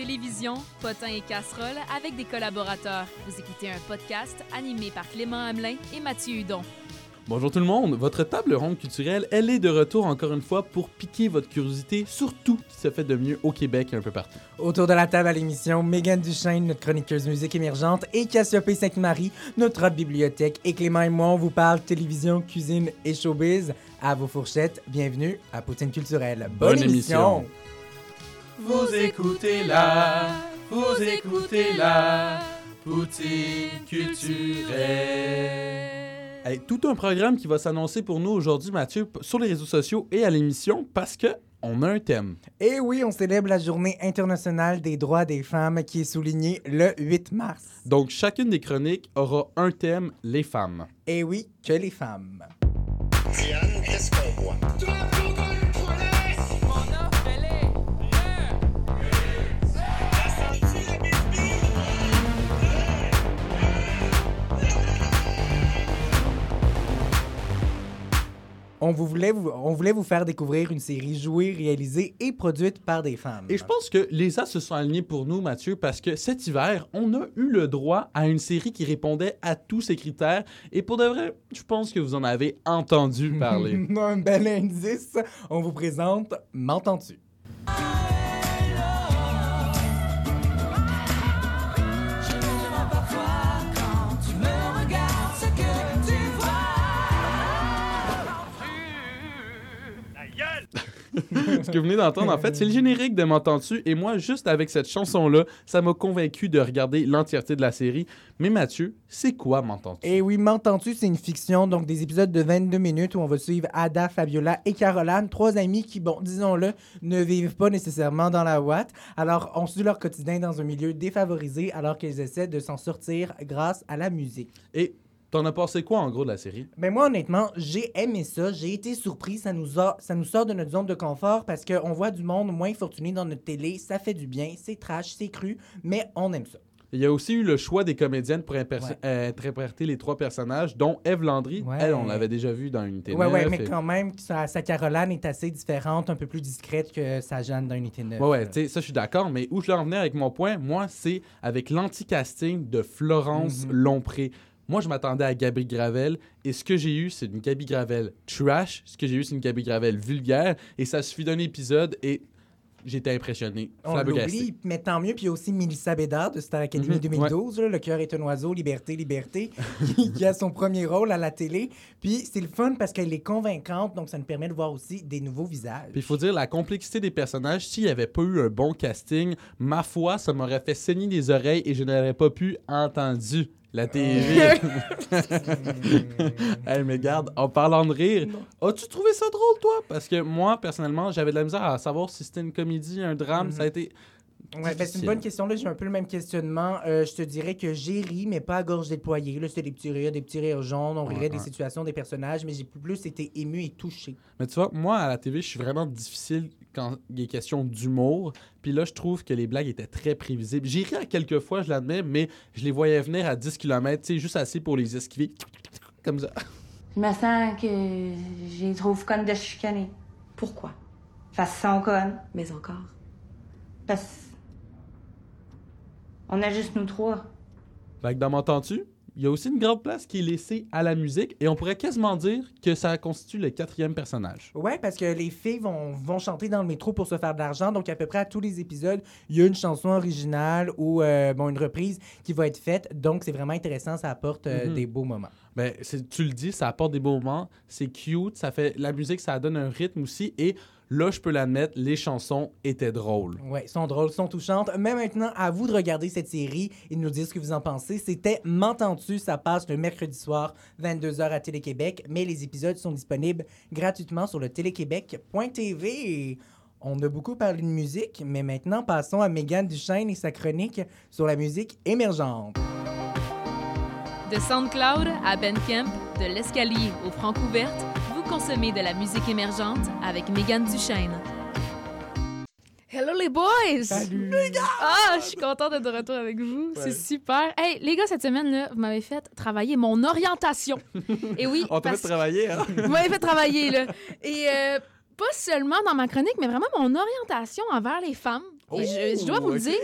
télévision, potins et casseroles avec des collaborateurs. Vous écoutez un podcast animé par Clément Hamelin et Mathieu Hudon. Bonjour tout le monde, votre table ronde culturelle, elle est de retour encore une fois pour piquer votre curiosité sur tout qui se fait de mieux au Québec et un peu partout. Autour de la table à l'émission, Mégane Duchesne, notre chroniqueuse musique émergente, et Cassiopée Sainte-Marie, notre bibliothèque. Et Clément et moi, on vous parle télévision, cuisine et showbiz. À vos fourchettes, bienvenue à Poutine Culturelle. Bonne, Bonne émission. Vous écoutez là, vous écoutez là, Poutine culturelle. Hey, tout un programme qui va s'annoncer pour nous aujourd'hui, Mathieu, sur les réseaux sociaux et à l'émission parce que on a un thème. Et oui, on célèbre la Journée internationale des droits des femmes qui est soulignée le 8 mars. Donc chacune des chroniques aura un thème, les femmes. Et oui, que les femmes. Diane, qu'est-ce qu'on voit? On, vous voulait vous, on voulait vous faire découvrir une série jouée, réalisée et produite par des femmes. Et je pense que les as se sont alignés pour nous, Mathieu, parce que cet hiver, on a eu le droit à une série qui répondait à tous ces critères. Et pour de vrai, je pense que vous en avez entendu parler. un bel indice, on vous présente M'entends-tu? Ce que vous venez d'entendre, en fait, c'est le générique de M'entends-tu? Et moi, juste avec cette chanson-là, ça m'a convaincu de regarder l'entièreté de la série. Mais Mathieu, c'est quoi M'entends-tu? Et oui, M'entends-tu, c'est une fiction, donc des épisodes de 22 minutes où on va suivre Ada, Fabiola et Caroline, trois amis qui, bon, disons-le, ne vivent pas nécessairement dans la Watt. Alors, on suit leur quotidien dans un milieu défavorisé alors qu'ils essaient de s'en sortir grâce à la musique. Et t'en as pensé quoi, en gros, de la série? Ben moi, honnêtement, j'ai aimé ça. J'ai été surpris. Ça nous, a, ça nous sort de notre zone de confort parce qu'on voit du monde moins fortuné dans notre télé. Ça fait du bien. C'est trash, c'est cru, mais on aime ça. Il y a aussi eu le choix des comédiennes pour Ouais. euh, interpréter les trois personnages, dont Eve Landry. Ouais. Elle, on l'avait déjà vue dans Unité Ouais, ouais, 9, mais et- quand même, sa, sa Caroline est assez différente, un peu plus discrète que sa Jeanne d'un été neuf. Ouais, ouais, tu sais, ça, je suis d'accord, mais où je veux en venir avec mon point, moi, c'est avec l'anti-casting de Florence Mhm. Lompré. Moi, je m'attendais à Gabi Gravel, et ce que j'ai eu, c'est une Gabi Gravel trash, ce que j'ai eu, c'est une Gabi Gravel vulgaire, et ça suffit d'un épisode, et j'étais impressionné, On l'oublie, mais tant mieux. Puis il y a aussi Mélissa Bédard de Star Academy Mhm, 2012, là, Le cœur est un oiseau, Liberté, Liberté, qui, qui a son premier rôle à la télé. Puis c'est le fun parce qu'elle est convaincante, donc ça nous permet de voir aussi des nouveaux visages. Puis il faut dire, la complexité des personnages, s'il n'y avait pas eu un bon casting, ma foi, ça m'aurait fait saigner les oreilles et je n'aurais pas pu entendu la TV. hey, mais garde, en parlant de rire, as-tu trouvé ça drôle, toi? Parce que moi, personnellement, j'avais de la misère à savoir si c'était une comédie, un drame. Mhm. Ça a été. Ouais, ben, c'est une bonne question. Là, j'ai un peu le même questionnement. Euh, je te dirais que j'ai ri, mais pas à gorge déployée. Là, c'était des petits rires, des petits rires jaunes. On Ouais, rirait des situations, des personnages, mais j'ai plus été ému et touché. Mais tu vois, moi, à la TV, je suis vraiment difficile quand il est question d'humour. Puis là, je trouve que les blagues étaient très prévisibles. J'ai ri à quelques fois, je l'admets, mais je les voyais venir à 10 km, tu sais, juste assez pour les esquiver. Comme ça. Je me sens que j'ai trouve conne de chicaner. Pourquoi? Façon conne. Mais encore. Parce. On a juste nous trois. Fait que dans M'entends-tu, il y a aussi une grande place qui est laissée à la musique et on pourrait quasiment dire que ça constitue le quatrième personnage. Ouais, parce que les filles vont, vont chanter dans le métro pour se faire de l'argent. Donc, à peu près à tous les épisodes, il y a une chanson originale ou euh, bon, une reprise qui va être faite. Donc, c'est vraiment intéressant. Ça apporte euh, Mhm. des beaux moments. Ben, tu le dis, ça apporte des beaux moments, c'est cute, ça fait la musique, ça donne un rythme aussi et là, je peux l'admettre, les chansons étaient drôles. Ouais, sont drôles, sont touchantes. Mais maintenant, à vous de regarder cette série et de nous dire ce que vous en pensez. C'était M'entends-tu? Ça passe le mercredi soir, 22h à Télé-Québec. Mais les épisodes sont disponibles gratuitement sur le téléquébec.tv. On a beaucoup parlé de musique, mais maintenant, passons à Mégane Duchesne et sa chronique sur la musique émergente. De SoundCloud à Bandcamp, de l'escalier aux vous consommez de la musique émergente avec Mégane Duchesne. Hello les boys! Salut! Ah, je suis contente d'être de retour avec vous. Ouais. C'est super. Hey, les gars, cette semaine, là, vous m'avez fait travailler mon orientation. Et oui, On t'a fait travailler, hein? vous m'avez fait travailler, là. Et euh, pas seulement dans ma chronique, mais vraiment mon orientation envers les femmes. Et je, je dois vous le dire,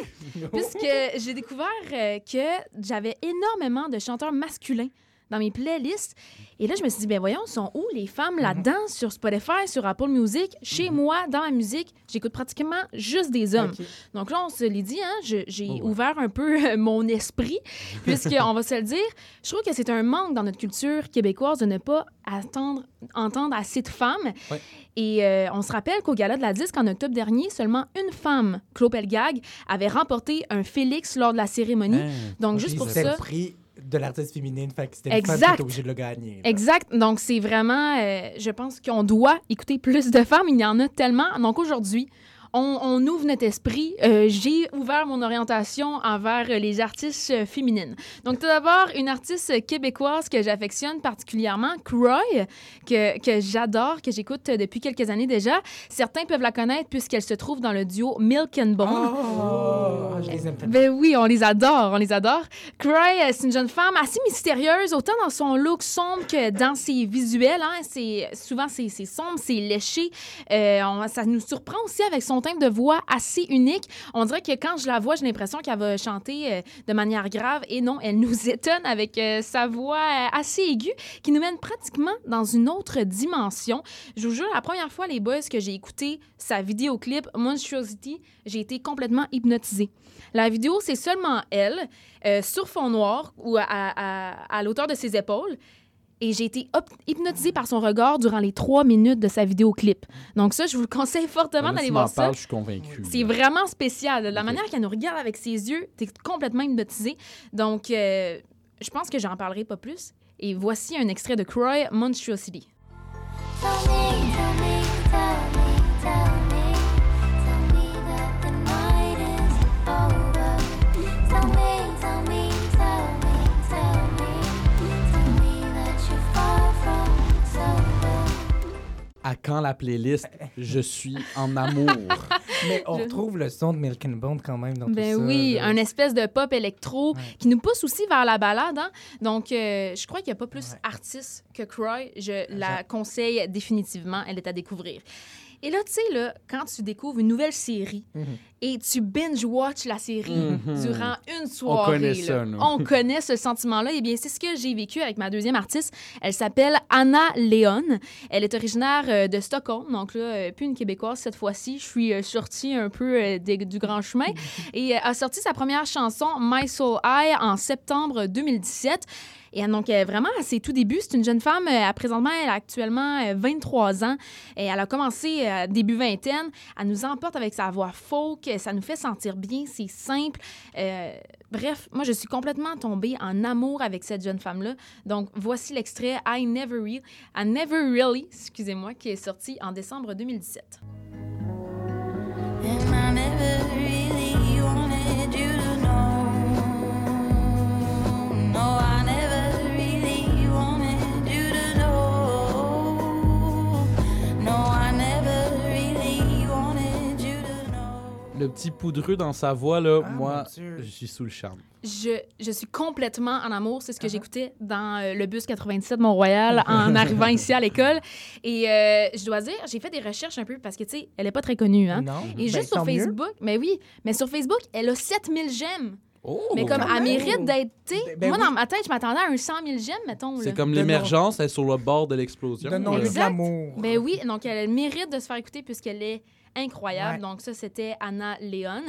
puisque j'ai découvert euh, que j'avais énormément de chanteurs masculins dans mes playlists. Et là, je me suis dit, ben voyons, sont où les femmes là-dedans sur Spotify, sur Apple Music? Chez moi, dans ma musique, j'écoute pratiquement juste des hommes. Donc là, on se l'est dit, hein, j'ai Oh ouais. ouvert un peu euh, mon esprit, puisqu'on va se le dire, je trouve que c'est un manque dans notre culture québécoise de ne pas attendre, entendre assez de femmes. Ouais. Et euh, on se rappelle qu'au Gala de la Disque, en octobre dernier, seulement une femme, Claude Pelgag, avait remporté un Félix lors de la cérémonie. Hein. Donc, juste pour ça... le prix de l'artiste féminine, fait que c'était femme Exact. obligée de le gagner. là. Exact. Donc, c'est vraiment, euh, je pense qu'on doit écouter plus de femmes. Il y en a tellement. Donc, aujourd'hui, on, on ouvre notre esprit. Euh, J'ai ouvert mon orientation envers les artistes féminines. Donc, tout d'abord, une artiste québécoise que j'affectionne particulièrement, Croy, que, que j'adore, que j'écoute depuis quelques années déjà. Certains peuvent la connaître puisqu'elle se trouve dans le duo Milk and Bone. Oh, je les aime. Ben oui, on les adore, on les adore. Cry, euh, c'est une jeune femme assez mystérieuse, autant dans son look sombre que dans ses visuels. Hein. C'est, souvent, c'est, c'est sombre, c'est léché. Euh, on- ça nous surprend aussi avec son de voix assez unique. On dirait que quand je la vois, j'ai l'impression qu'elle va chanter euh, de manière grave. Et non, elle nous étonne avec euh, sa voix euh, assez aiguë qui nous mène pratiquement dans une autre dimension. Je vous jure, la première fois, les boys, que j'ai écouté sa vidéoclip Monstrosity, j'ai été complètement hypnotisée. La vidéo, c'est seulement elle, sur fond noir ou à, à l'auteur de ses épaules. Et j'ai été hypnotisée par son regard durant les trois minutes de sa vidéoclip. Donc ça, je vous le conseille fortement d'aller voir m'en ça. parles, je suis convaincu. C'est vraiment spécial. La manière qu'elle nous regarde avec ses yeux, t'es complètement hypnotisé. Donc, euh, je pense que j'en parlerai pas plus. Et voici un extrait de Croy Monstrosity. Tell me, tell me, tell me, quand la playlist Je suis en amour. Mais on Je- retrouve le son de Milk and Bone quand même dans tout Ben ça. oui, là. un espèce de pop électro Ouais. qui nous pousse aussi vers la balade. hein. Donc, euh, je crois qu'il n'y a pas plus Ouais. artiste que Croy. Je la conseille définitivement. Elle est à découvrir. Et là, tu sais, là, quand tu découvres une nouvelle série Mhm. et tu binge-watch la série Mhm. durant une soirée, connaît là, ça, nous. on connaît ce sentiment-là. Eh bien, c'est ce que j'ai vécu avec ma deuxième artiste. Elle s'appelle Anna Leon. Elle est originaire euh, de Stockholm, donc là, plus une Québécoise cette fois-ci. Je suis euh, sortie un peu euh, des- du grand chemin et euh, a sorti sa première chanson My Soul Eye en septembre 2017. Et euh, donc, euh, vraiment, à ses tout débuts, c'est une jeune femme. euh, présentement, elle a actuellement euh, 23 ans. Et elle a commencé euh, début vingtaine. Elle nous emporte avec sa voix folk. Ça nous fait sentir bien. C'est simple. Euh, bref, moi, je suis complètement tombée en amour avec cette jeune femme-là. Donc, voici l'extrait I Never, Re- I Never Really, excusez-moi, qui est sorti en décembre 2017. And I Le petit poudreux dans sa voix, là, Ah, moi, je suis sous le charme. Je, je suis complètement en amour. C'est ce que j'écoutais dans euh, le bus 97 Mont-Royal en arrivant ici à l'école. Et euh, je dois dire, j'ai fait des recherches un peu parce que, tu sais, elle est pas très connue. Hein? Non. Et Ben, juste sur mieux. Facebook, mais oui, mais sur Facebook, elle a 7000 j'aime. Oh! Mais comme elle mérite d'être, tu sais, Ben moi oui. dans ma tête, je m'attendais à un 100 000 j'aime, mettons. C'est comme l'émergence, elle est sur le bord de l'explosion. De l'amour. Ben oui, donc elle mérite de se faire écouter puisqu'elle est incroyable. Ouais. Donc ça, c'était Anna Léon.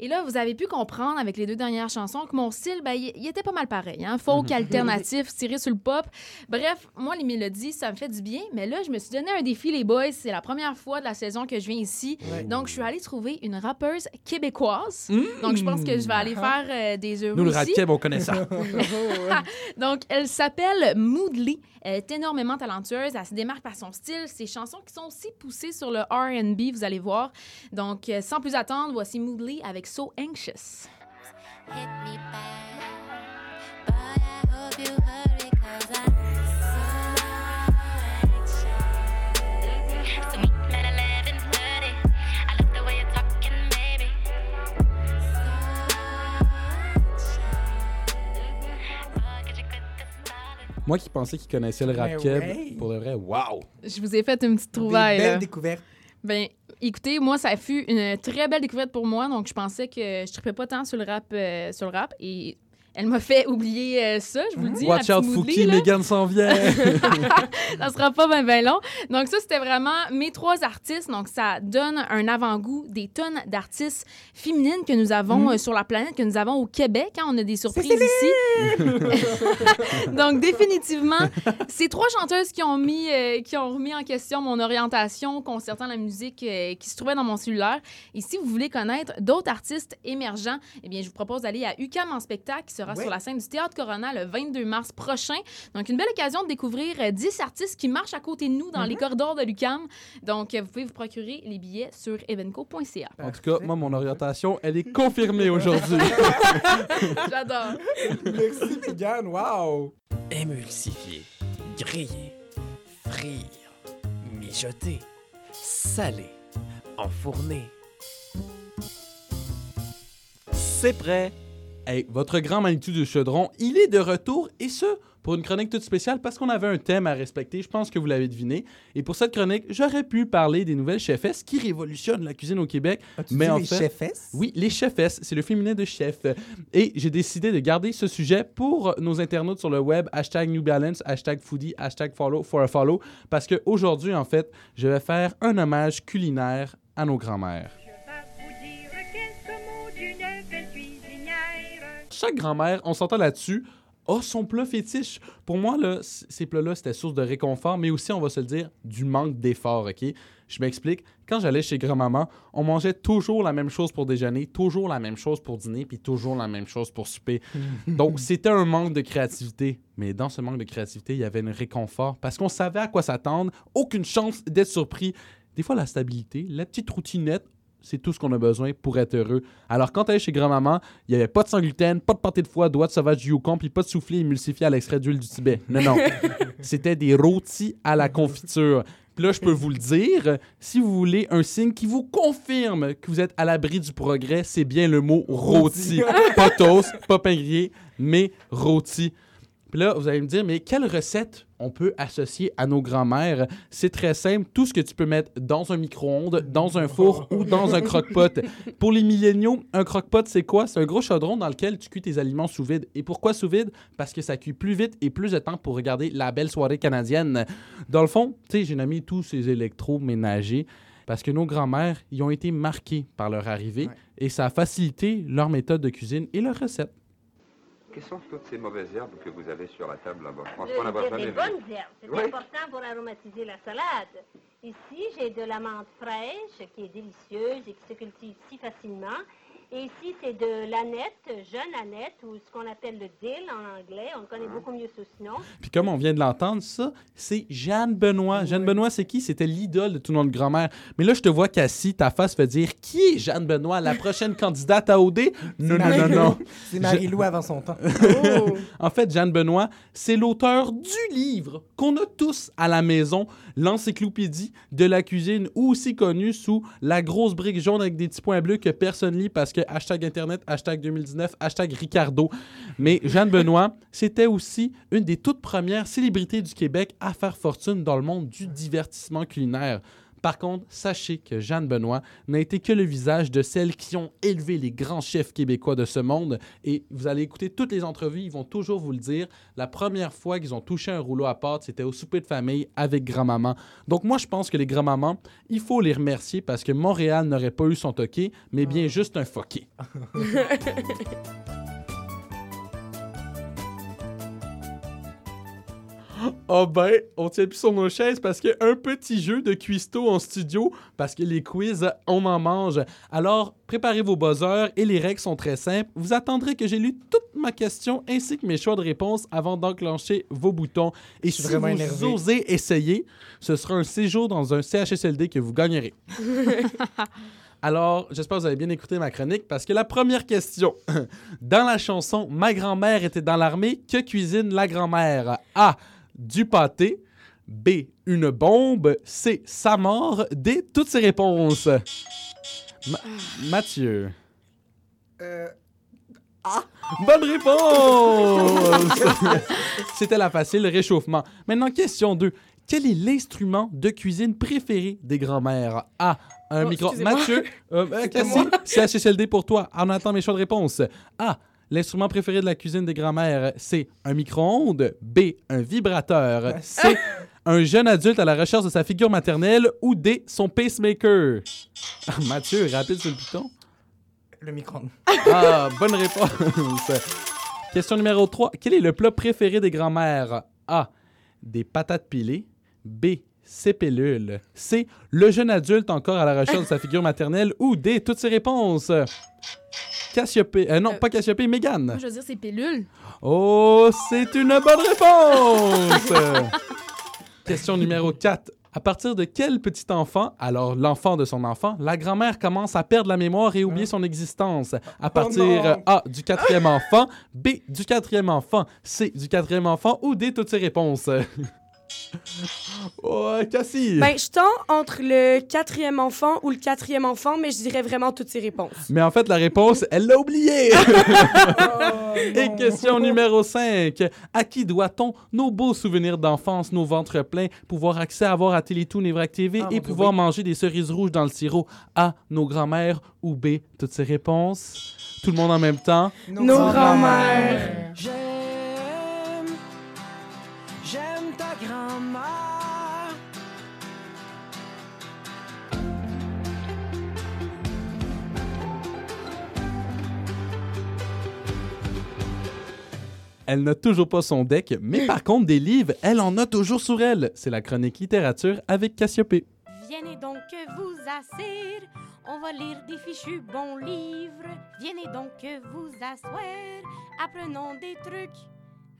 Et là, vous avez pu comprendre avec les deux dernières chansons que mon style, ben, il était pas mal pareil. Hein? Folk, alternatif, tiré sur le pop. Bref, moi, les mélodies, ça me fait du bien. Mais là, je me suis donné un défi, les boys. C'est la première fois de la saison que je viens ici. Ouais. Donc, je suis allée trouver une rappeuse québécoise. Donc, je pense que je vais aller faire euh, des heureux Nous, le. Radkeb, on connaît ça. Donc, elle s'appelle Moodley. Elle est énormément talentueuse. Elle se démarque par son style. Ses chansons qui sont aussi poussées sur le R&B, vous allez voir. Donc, euh, sans plus attendre, voici Moodley avec So Anxious. Hit me back, but I hope you hurry 'cause I'm so anxious. So meet me at 11:30. I love the way you're talking, baby. So anxious. 'cause you're good to solid. Moi qui pensais qu'il connaissait le Radkeb, ouais. pour le vrai, wow! Je vous ai fait une petite Des trouvaille. belles là. découvertes. Ben, écoutez, moi, ça fut une très belle découverte pour moi. Donc, je pensais que je ne pas tant sur le rap, euh, sur le rap. Elle m'a fait oublier euh, ça, je vous le dis. Watch out, Fouki. Megan s'en vient. ça sera pas bien ben long. Donc ça, c'était vraiment mes trois artistes. Donc ça donne un avant-goût des tonnes d'artistes féminines que nous avons euh, sur la planète, que nous avons au Québec. hein. On a des surprises ici. Donc définitivement, ces trois chanteuses qui ont mis, euh, qui ont remis en question mon orientation concernant la musique euh, qui se trouvait dans mon cellulaire. Et si vous voulez connaître d'autres artistes émergents, eh bien je vous propose d'aller à UCAM en spectacle qui sera Sur la scène du Théâtre Corona le 22 mars prochain. Donc, une belle occasion de découvrir euh, 10 artistes qui marchent à côté de nous dans les corridors de l'UCAM. Donc, euh, vous pouvez vous procurer les billets sur evenco.ca. en tout cas, moi, mon orientation, elle est confirmée aujourd'hui. J'adore. Merci, Megan. Wow! Émulsifier, griller, frire, mijoter, saler, enfourner. C'est prêt. Hey, votre grand Manitou de Chaudron, il est de retour et ce, pour une chronique toute spéciale parce qu'on avait un thème à respecter, je pense que vous l'avez deviné. Et pour cette chronique, j'aurais pu parler des nouvelles chefesses qui révolutionnent la cuisine au Québec. As-tu Mais dit en les fait- chefesses? Oui, les chefesses, c'est le féminin de chef. Et j'ai décidé de garder ce sujet pour nos internautes sur le web, hashtag New Balance, hashtag Foodie, hashtag Follow for a Follow, parce qu'aujourd'hui, en fait, je vais faire un hommage culinaire à nos grands-mères. Chaque grand-mère, on s'entend là-dessus, a son plat fétiche. Pour moi, là, ces plats-là, c'était source de réconfort, mais aussi, on va se le dire, du manque d'effort, OK? Je m'explique. Quand j'allais chez grand-maman, on mangeait toujours la même chose pour déjeuner, toujours la même chose pour dîner, puis toujours la même chose pour souper. Donc, c'était un manque de créativité. Mais dans ce manque de créativité, il y avait un réconfort parce qu'on savait à quoi s'attendre, aucune chance d'être surpris. Des fois, la stabilité, la petite routinette, c'est tout ce qu'on a besoin pour être heureux. Alors, quand t'allais chez grand-maman, il n'y avait pas de sans gluten, pas de pâté de foie, doigts de sauvage du Yukon, puis pas de soufflé émulsifié à l'extrait d'huile du Tibet. Non, non. C'était des rôtis à la confiture. Puis là, je peux vous le dire, si vous voulez un signe qui vous confirme que vous êtes à l'abri du progrès, c'est bien le mot rôti. pas toast, pas pain grillé, mais rôti. Puis là, vous allez me dire, mais quelle recette on peut associer à nos grands-mères? C'est très simple. Tout ce que tu peux mettre dans un micro-ondes, dans un four ou dans un croque-pot. Pour les milléniaux, un croque-pot, c'est quoi? C'est un gros chaudron dans lequel tu cuis tes aliments sous vide. Et pourquoi sous vide? Parce que ça cuit plus vite et plus de temps pour regarder la belle soirée canadienne. Dans le fond, tu sais, j'ai nommé tous ces électroménagers parce que nos grands-mères, ils ont été marqués par leur arrivée Ouais. et ça a facilité leur méthode de cuisine et leurs recettes. Quelles sont toutes ces mauvaises herbes que vous avez sur la table là-bas? Je pense pas veux avoir dire jamais des vu. bonnes herbes. C'est Oui. important pour aromatiser la salade. Ici, j'ai de la menthe fraîche qui est délicieuse et qui se cultive si facilement. Et ici, c'est de l'aneth, jeune aneth, ou ce qu'on appelle le dill en anglais. On le connaît beaucoup mieux sous ce nom. Puis comme on vient de l'entendre, ça, c'est Jeanne Benoît. Jeanne Benoît, c'est qui? C'était l'idole de tout notre grand-mère. Mais là, je te vois, Cassie, ta face fait dire qui est Jeanne Benoît, la prochaine candidate à OD? Non, non, non, non. C'est Marie-Lou avant son temps. En fait, Jeanne Benoît, c'est l'auteur du livre qu'on a tous à la maison, l'encyclopédie de la cuisine, ou aussi connue sous la grosse brique jaune avec des petits points bleus que personne lit parce que hashtag Internet, hashtag 2019, hashtag Ricardo. Mais Jeanne Benoît, c'était aussi une des toutes premières célébrités du Québec à faire fortune dans le monde du divertissement culinaire. Par contre, sachez que Jeanne Benoît n'a été que le visage de celles qui ont élevé les grands chefs québécois de ce monde. Et vous allez écouter toutes les entrevues, ils vont toujours vous le dire. La première fois qu'ils ont touché un rouleau à pâte, c'était au souper de famille avec grand-maman. Donc moi, je pense que les grands-mamans, il faut les remercier parce que Montréal n'aurait pas eu son toqué, mais bien juste un foqué. Oh ben, on tient plus sur nos chaises parce a un petit jeu de cuistot en studio parce que les quiz, on en mange. Alors, préparez vos buzzers et les règles sont très simples. Vous attendrez que j'ai lu toute ma question ainsi que mes choix de réponse avant d'enclencher vos boutons. Et si vous énervé. osez essayer, ce sera un séjour dans un CHSLD que vous gagnerez. Alors, j'espère que vous avez bien écouté ma chronique parce que la première question, dans la chanson Ma grand-mère était dans l'armée, que cuisine la grand-mère? A. Du pâté. B. Une bombe. C. Sa mort. D. Toutes ces réponses. Ma- Mathieu. Euh, Bonne réponse! C'était la facile, réchauffement. Maintenant, question 2. Quel est l'instrument de cuisine préféré des grands-mères? A. Un Oh, micro. Mathieu, euh, euh, Cassie, c'est HSLD pour toi. On attend mes choix de réponse. A. L'instrument préféré de la cuisine des grands-mères, c'est un micro-ondes. B. Un vibrateur. C. Un jeune adulte à la recherche de sa figure maternelle. Ou D. Son pacemaker. Ah, Mathieu, rapide sur le piton. Le micro-ondes. Ah, bonne réponse. Question numéro 3. Quel est le plat préféré des grands-mères? A. Des patates pilées. B. Ses pilules. C. Le jeune adulte encore à la recherche de sa figure maternelle. Ou D. Toutes ces réponses? Cassiopée. euh, non, Euh, pas Cassiopée, Mégane. Moi, je veux dire, c'est pilule. Oh, c'est une bonne réponse! Question numéro 4. À partir de quel petit enfant, alors l'enfant de son enfant, la grand-mère commence à perdre la mémoire et oublier son existence? À partir non. euh, A, du quatrième enfant, B, du quatrième enfant, C, du quatrième enfant ou D, toutes ces réponses? Oh, Cassie! Ben, je tends entre le quatrième enfant ou le quatrième enfant, mais je dirais vraiment toutes ces réponses. Mais en fait, la réponse, elle l'a oubliée! Oh, Et question numéro 5. À qui doit-on nos beaux souvenirs d'enfance, nos ventres pleins, pouvoir accès à voir à Télétoon et Vrac TV Ah, et pouvoir oui. manger des cerises rouges dans le sirop? A. Nos grands-mères ou B. Toutes ces réponses? Tout le monde en même temps? Nos grands-mères. J'aime, Elle n'a toujours pas son deck, mais par contre, des livres, elle en a toujours sur elle. C'est la chronique littérature avec Cassiopée. Venez donc vous asseoir, on va lire des fichus bons livres. Venez donc vous asseoir, apprenons des trucs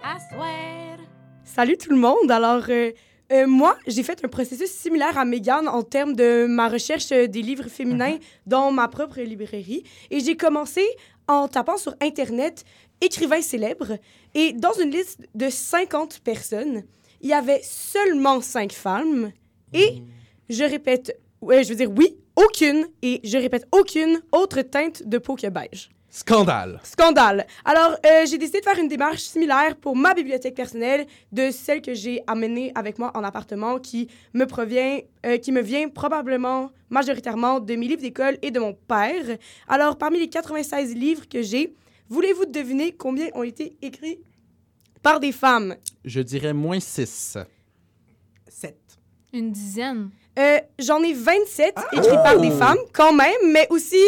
à soir. Salut tout le monde. Alors, euh, euh, moi, j'ai fait un processus similaire à Megan en termes de ma recherche des livres féminins dans ma propre librairie. Et j'ai commencé en tapant sur Internet écrivains célèbres. Et dans une liste de 50 personnes, il y avait seulement 5 femmes. Et je répète, ouais, je veux dire oui, aucune, et je répète aucune autre teinte de peau que beige. Scandale! Scandale. Alors, euh, j'ai décidé de faire une démarche similaire pour ma bibliothèque personnelle de celle que j'ai amenée avec moi en appartement qui me provient, euh, qui me vient probablement majoritairement de mes livres d'école et de mon père. Alors, parmi les 96 livres que j'ai, voulez-vous deviner combien ont été écrits par des femmes? Je dirais moins 6. 7. Une dizaine. Euh, J'en ai 27 écrits par des femmes, quand même, mais aussi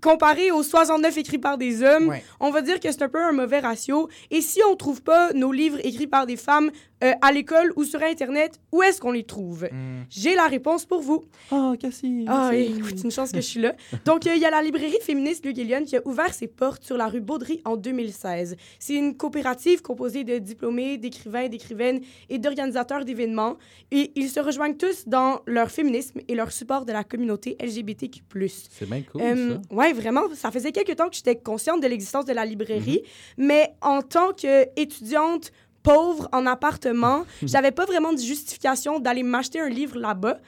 comparé aux 69 écrits par des hommes, Ouais. on va dire que c'est un peu un mauvais ratio. Et si on trouve pas nos livres écrits par des femmes euh, à l'école ou sur Internet, où est-ce qu'on les trouve? Hmm. J'ai la réponse pour vous. Oh, Cassie! Ah, merci. écoute, c'est une chance que je suis là. Donc, euh, il y a la librairie féministe Le Guillion qui a ouvert ses portes sur la rue Baudry en 2016. C'est une coopérative composée de diplômés, d'écrivains, d'écrivaines et d'organisateurs d'événements. Et ils se rejoignent tous dans leur féminisme et leur support de la communauté LGBTQ+. C'est bien cool, Euh, ça. ouais, vraiment, ça faisait quelques temps que j'étais consciente de l'existence de la librairie, mais en tant qu'étudiante pauvre en appartement, j'avais pas vraiment de justification d'aller m'acheter un livre là-bas.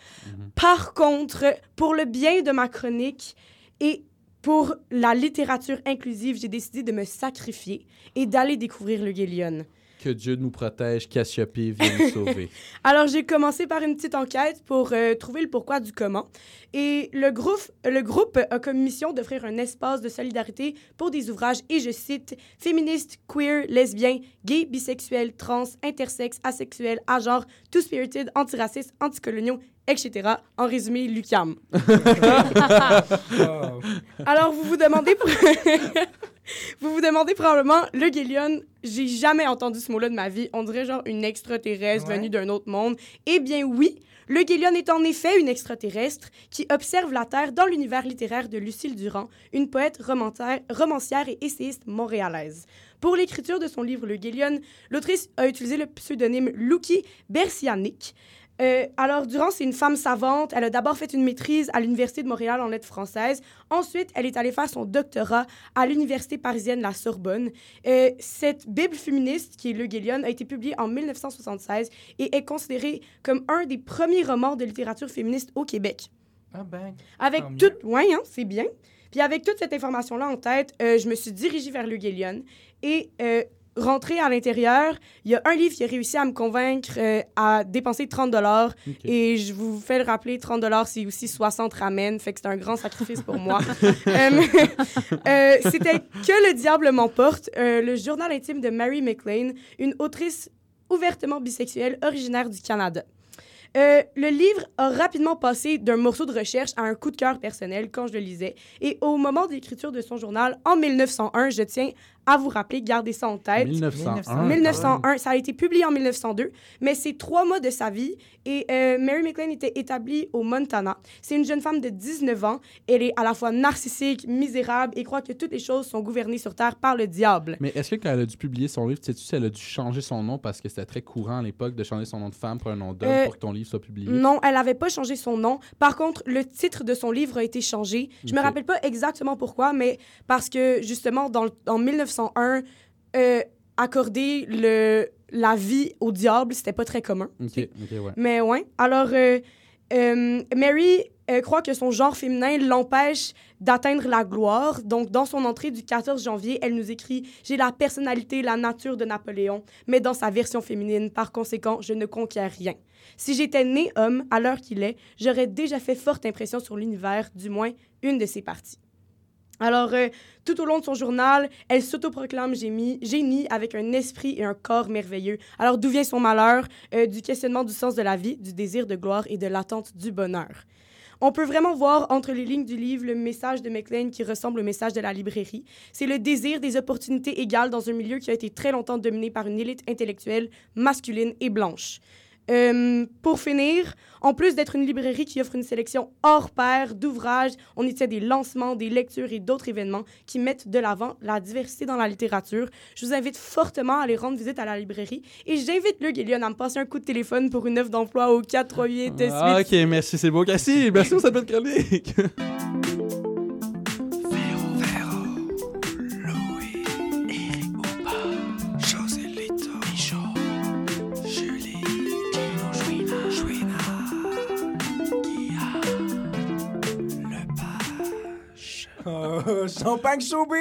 Par contre, pour le bien de ma chronique et pour la littérature inclusive, j'ai décidé de me sacrifier et d'aller découvrir le Guélion. Que Dieu nous protège, Cassiopée vienne nous sauver. Alors, j'ai commencé par une petite enquête pour euh, trouver le pourquoi du comment. Et le groupe, le groupe a comme mission d'offrir un espace de solidarité pour des ouvrages, et je cite, féministes, queer, lesbiens, gays, bisexuels, trans, intersexes, asexuels, agenres, two-spirited, antiracistes, anticoloniaux, etc. En résumé, Lucam. Alors, vous vous demandez... pour- vous vous demandez probablement, le Guélion, j'ai jamais entendu ce mot-là de ma vie. On dirait genre une extraterrestre Ouais. venue d'un autre monde. Eh bien oui, le Guélion est en effet une extraterrestre qui observe la Terre dans l'univers littéraire de Lucille Durand, une poète romancière et essayiste montréalaise. Pour l'écriture de son livre Le Guélion, l'autrice a utilisé le pseudonyme Luki Bersianic. Euh, alors, Durand, c'est une femme savante. Elle a d'abord fait une maîtrise à l'Université de Montréal en lettres françaises. Ensuite, elle est allée faire son doctorat à l'Université parisienne La Sorbonne. Euh, cette Bible féministe, qui est Le Guélion, a été publiée en 1976 et est considérée comme un des premiers romans de littérature féministe au Québec. Ah ben. Avec toute... Ouais, hein, c'est bien. Puis avec toute cette information-là en tête, euh, je me suis dirigée vers le Guélion. Et rentré à l'intérieur, il y a un livre qui a réussi à me convaincre euh, à dépenser 30 dollars. Et je vous fais le rappeler, 30 dollars, c'est aussi 60 ramen. Fait que c'est un grand sacrifice pour moi. Euh, euh, C'était Que le diable m'emporte, euh, le journal intime de Mary McLean, une autrice ouvertement bisexuelle originaire du Canada. Euh, le livre a rapidement passé d'un morceau de recherche à un coup de cœur personnel quand je le lisais. Et au moment de l'écriture de son journal, en 1901, je tiens à vous rappeler, gardez ça en tête. 1901. 1901, ça a été publié en 1902, mais c'est trois mois de sa vie. Et euh, Mary McLean était établie au Montana. C'est une jeune femme de 19 ans. Elle est à la fois narcissique, misérable et croit que toutes les choses sont gouvernées sur Terre par le diable. Mais est-ce que quand elle a dû publier son livre, sais-tu si elle a dû changer son nom parce que c'était très courant à l'époque de changer son nom de femme pour un nom d'homme Euh, pour que ton livre soit publié? Non, elle n'avait pas changé son nom. Par contre, le titre de son livre a été changé. Je me Ok. rappelle pas exactement pourquoi, mais parce que justement, dans, en 1901, euh, accorder le, la vie au diable, c'était pas très commun. Ouais. Mais ouais. Alors, euh, euh, Mary euh, croit que son genre féminin l'empêche d'atteindre la gloire. Donc, dans son entrée du 14 janvier, elle nous écrit J'ai la personnalité, la nature de Napoléon, mais dans sa version féminine. Par conséquent, je ne conquiers rien. Si j'étais né homme, à l'heure qu'il est, j'aurais déjà fait forte impression sur l'univers, du moins une de ses parties. Alors, euh, tout au long de son journal, elle s'autoproclame génie, génie avec un esprit et un corps merveilleux. Alors, d'où vient son malheur? Euh, du questionnement du sens de la vie, du désir de gloire et de l'attente du bonheur. On peut vraiment voir entre les lignes du livre le message de McLean qui ressemble au message de la librairie. C'est le désir des opportunités égales dans un milieu qui a été très longtemps dominé par une élite intellectuelle masculine et blanche. Euh, pour finir, en plus d'être une librairie qui offre une sélection hors pair d'ouvrages, on y tient des lancements, des lectures et d'autres événements qui mettent de l'avant la diversité dans la littérature. Je vous invite fortement à aller rendre visite à la librairie et j'invite Luc et Lyon à me passer un coup de téléphone pour une offre d'emploi au 438 Ah, ok, merci, c'est beau. Cassie, merci pour cette belle chronique. champagne showbiz!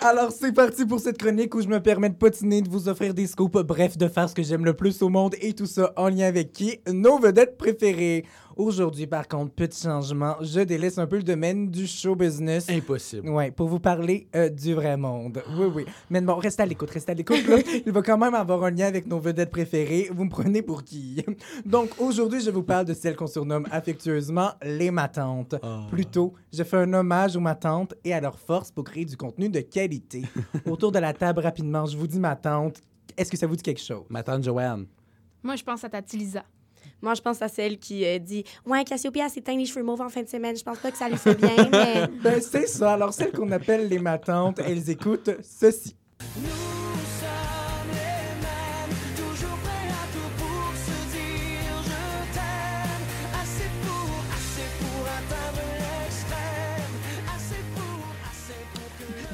Alors, c'est parti pour cette chronique où je me permets de potiner, de vous offrir des scoops, bref, de faire ce que j'aime le plus au monde et tout ça en lien avec qui? Nos vedettes préférées. Aujourd'hui, par contre, petit changement, je délaisse un peu le domaine du show business. Impossible. Ouais, pour vous parler euh, du vrai monde. Oui, oui. Mais bon, restez à l'écoute, restez à l'écoute. Il va quand même avoir un lien avec nos vedettes préférées. Vous me prenez pour qui? Donc, aujourd'hui, je vous parle de celles qu'on surnomme affectueusement les matantes. Plutôt, je fais un hommage aux matantes et à leur force pour créer du contenu de qualité. Autour de la table, rapidement, je vous dis ma tante. Est-ce que ça vous dit quelque chose? Ma tante Joanne. Moi, je pense à ta Lisa. Moi, je pense à celle qui euh, dit Ouais, Cassiopeia s'est teint les cheveux mauves en fin de semaine. Je pense pas que ça lui fait bien, mais. Ben, c'est ça. Alors, celles qu'on appelle les matantes, elles écoutent ceci. Nous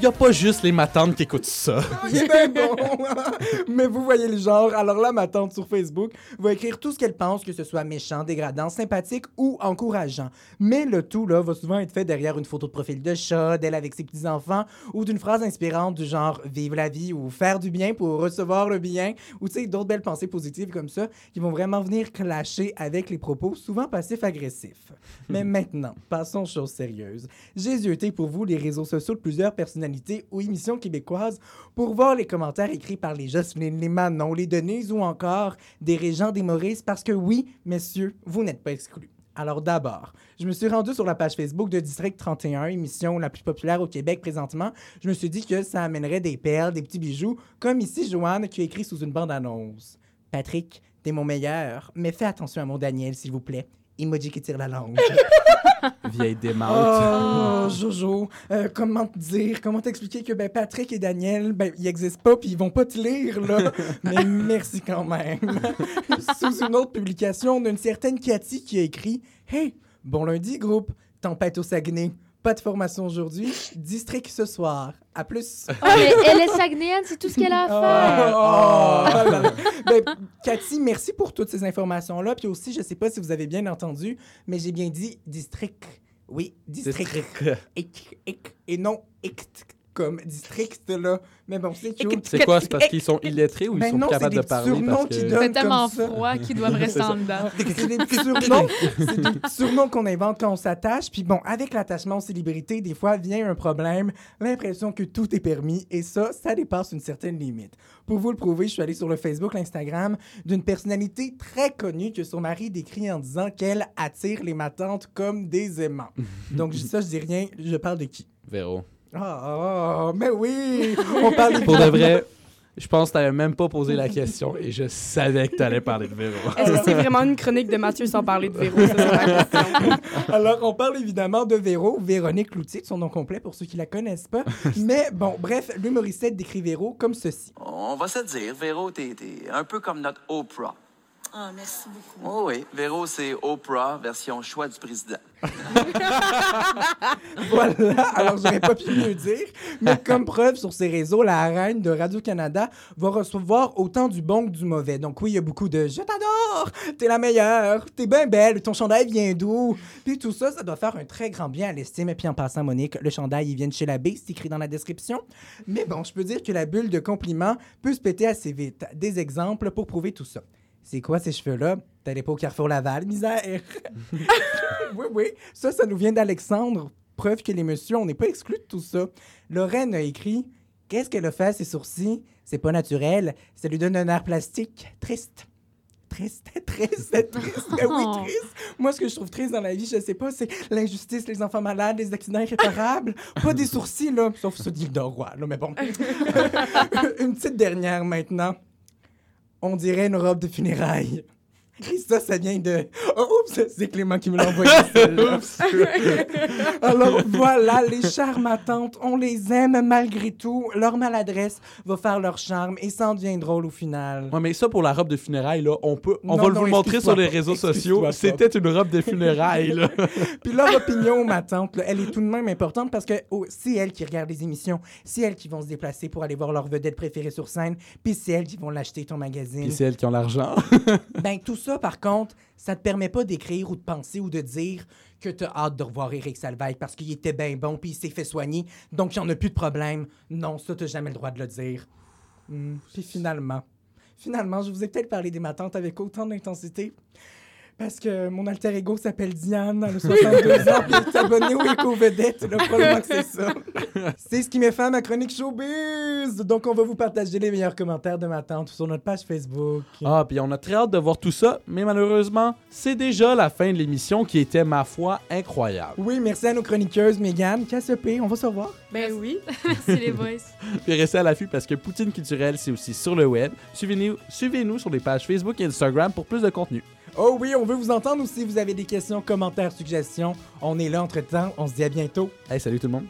Y a pas juste les matantes qui écoutent ça. Il est bien bon. Mais vous voyez le genre. Alors là, ma tante sur Facebook va écrire tout ce qu'elle pense, que ce soit méchant, dégradant, sympathique ou encourageant. Mais le tout, là, va souvent être fait derrière une photo de profil de chat, d'elle avec ses petits-enfants, ou d'une phrase inspirante du genre « Vive la vie » ou « Faire du bien pour recevoir le bien », ou tu sais, d'autres belles pensées positives comme ça, qui vont vraiment venir clasher avec les propos souvent passifs-agressifs. Mais maintenant, passons aux choses sérieuses. J'ai zioté pour vous les réseaux sociaux de plusieurs personnalités ou émissions québécoises pour voir les commentaires écrits par les Jocelyne, les Manon, les Denise ou encore des Régents des Maurice parce que oui, messieurs, vous n'êtes pas exclus. Alors d'abord, je me suis rendu sur la page Facebook de District 31, émission la plus populaire au Québec présentement. Je me suis dit que ça amènerait des perles, des petits bijoux, comme ici Joanne qui écrit sous une bande-annonce. Patrick, t'es mon meilleur, mais fais attention à mon Daniel, s'il vous plaît. Emoji qui tire la langue. Vieille démente. Oh, Jojo, euh, comment te dire, comment t'expliquer que ben, Patrick et Daniel, ben, ils existent pas puis ils vont pas te lire, là? Mais merci quand même. Sous une autre publication d'une certaine Cathy qui a écrit Hey, bon lundi, groupe, tempête au Saguenay. Pas de formation aujourd'hui, district ce soir. À plus. Oh, mais elle est Saguenayenne, c'est tout ce qu'elle a à faire. Oh, là là. Ben, Cathy, merci pour toutes ces informations-là. Puis aussi, je sais pas si vous avez bien entendu, mais j'ai bien dit district. Oui, district. District. Ic, ic, et non ict. Comme district, là. Mais bon, c'est cute. C'est quoi? C'est parce qu'ils sont illettrés ou ils Ben sont capables c'est de des parler? C'est tellement froid qu'ils doivent rester en dedans. C'est des petits surnoms, c'est des petits surnoms qu'on invente quand on s'attache. Puis bon, avec l'attachement aux célébrités, des fois vient un problème, l'impression que tout est permis. Et ça, ça dépasse une certaine limite. Pour vous le prouver, je suis allé sur le Facebook, l'Instagram d'une personnalité très connue que son mari décrit en disant qu'elle attire les matantes comme des aimants. Donc, ça, je dis rien, je parle de qui? Véro. Ah, ah, mais oui! On parle Pour de vrai, je pense que t'avais même pas posé la question et je savais que t'allais parler de Véro. Est-ce que c'est vraiment une chronique de Mathieu sans parler de Véro? Ça, c'est ma question. Alors, on parle évidemment de Véro, Véronique Cloutier, de son nom complet pour ceux qui la connaissent pas. Mais bon, bref, l'humoriste décrit Véro comme ceci. On va se dire, Véro, t'es un peu comme notre Oprah. Ah, merci beaucoup. Oh oui, Véro, c'est Oprah, version choix du président. Voilà, alors j'aurais pas pu mieux dire. Mais comme preuve sur ses réseaux, la reine de Radio-Canada va recevoir autant du bon que du mauvais. Donc oui, il y a beaucoup de « Je t'adore! T'es la meilleure! T'es bien belle! Ton chandail vient d'où? » Puis tout ça, ça doit faire un très grand bien à l'estime. Et puis en passant, Monique, le chandail, il vient de chez la B, c'est écrit dans la description. Mais bon, je peux dire que la bulle de compliments peut se péter assez vite. Des exemples pour prouver tout ça. C'est quoi ces cheveux-là? T'allais pas au Carrefour Laval, misère! oui, oui. Ça, ça nous vient d'Alexandre. Preuve que les messieurs, on n'est pas exclus de tout ça. Lorraine a écrit Qu'est-ce qu'elle a fait à ses sourcils? C'est pas naturel. Ça lui donne un air plastique. Triste. Triste, triste, triste. Ben oui, Oh. triste. Moi, ce que je trouve triste dans la vie, je sais pas, c'est l'injustice, les enfants malades, les accidents irréparables. pas des sourcils, là. Sauf ce dit le roi, là, mais bon. une petite dernière maintenant. On dirait une robe de funérailles. Et ça, ça vient de. Oh, oups, c'est Clément qui me l'a envoyé. Alors voilà, les charmatantes, on les aime malgré tout. Leur maladresse va faire leur charme et ça en devient drôle au final. Ouais, mais ça, pour la robe de funérailles, là, on peut, on Non, va non, vous le montrer sur les réseaux sociaux. C'était une robe de funérailles, là. Puis leur opinion, ma tante, là, elle est tout de même importante parce que oh, c'est elles qui regardent les émissions, c'est elles qui vont se déplacer pour aller voir leur vedette préférée sur scène, puis c'est elles qui vont l'acheter ton magazine. Puis c'est elles qui ont l'argent. Ben, tout ça, par contre, ça te permet pas d'écrire ou de penser ou de dire que tu as hâte de revoir Eric Salvaille parce qu'il était bien bon puis il s'est fait soigner, donc il n'y en a plus de problème. Non, ça, tu jamais le droit de le dire. Hmm, Puis finalement, finalement, je vous ai peut-être parlé des matantes avec autant d'intensité parce que mon alter ego s'appelle Diane, elle a 62 ans, puis elle est abonnée au Éco-Vedette, là, probablement que c'est ça. C'est ce qui met fin à ma chronique showbiz! Donc, on va vous partager les meilleurs commentaires de ma tante sur notre page Facebook. Ah, puis on a très hâte de voir tout ça, mais malheureusement, c'est déjà la fin de l'émission qui était, ma foi, incroyable. Oui, merci à nos chroniqueuses, Mégane, Cassopé, on va se revoir. Ben oui. Merci les boys. Puis restez à l'affût parce que Poutine Culturelle, c'est aussi sur le web. Suivez-nous suivez -nous sur les pages Facebook et Instagram pour plus de contenu. Oh oui, on veut vous entendre aussi. Vous avez des questions, commentaires, suggestions. On est là entre-temps. On se dit à bientôt. Hey, salut tout le monde.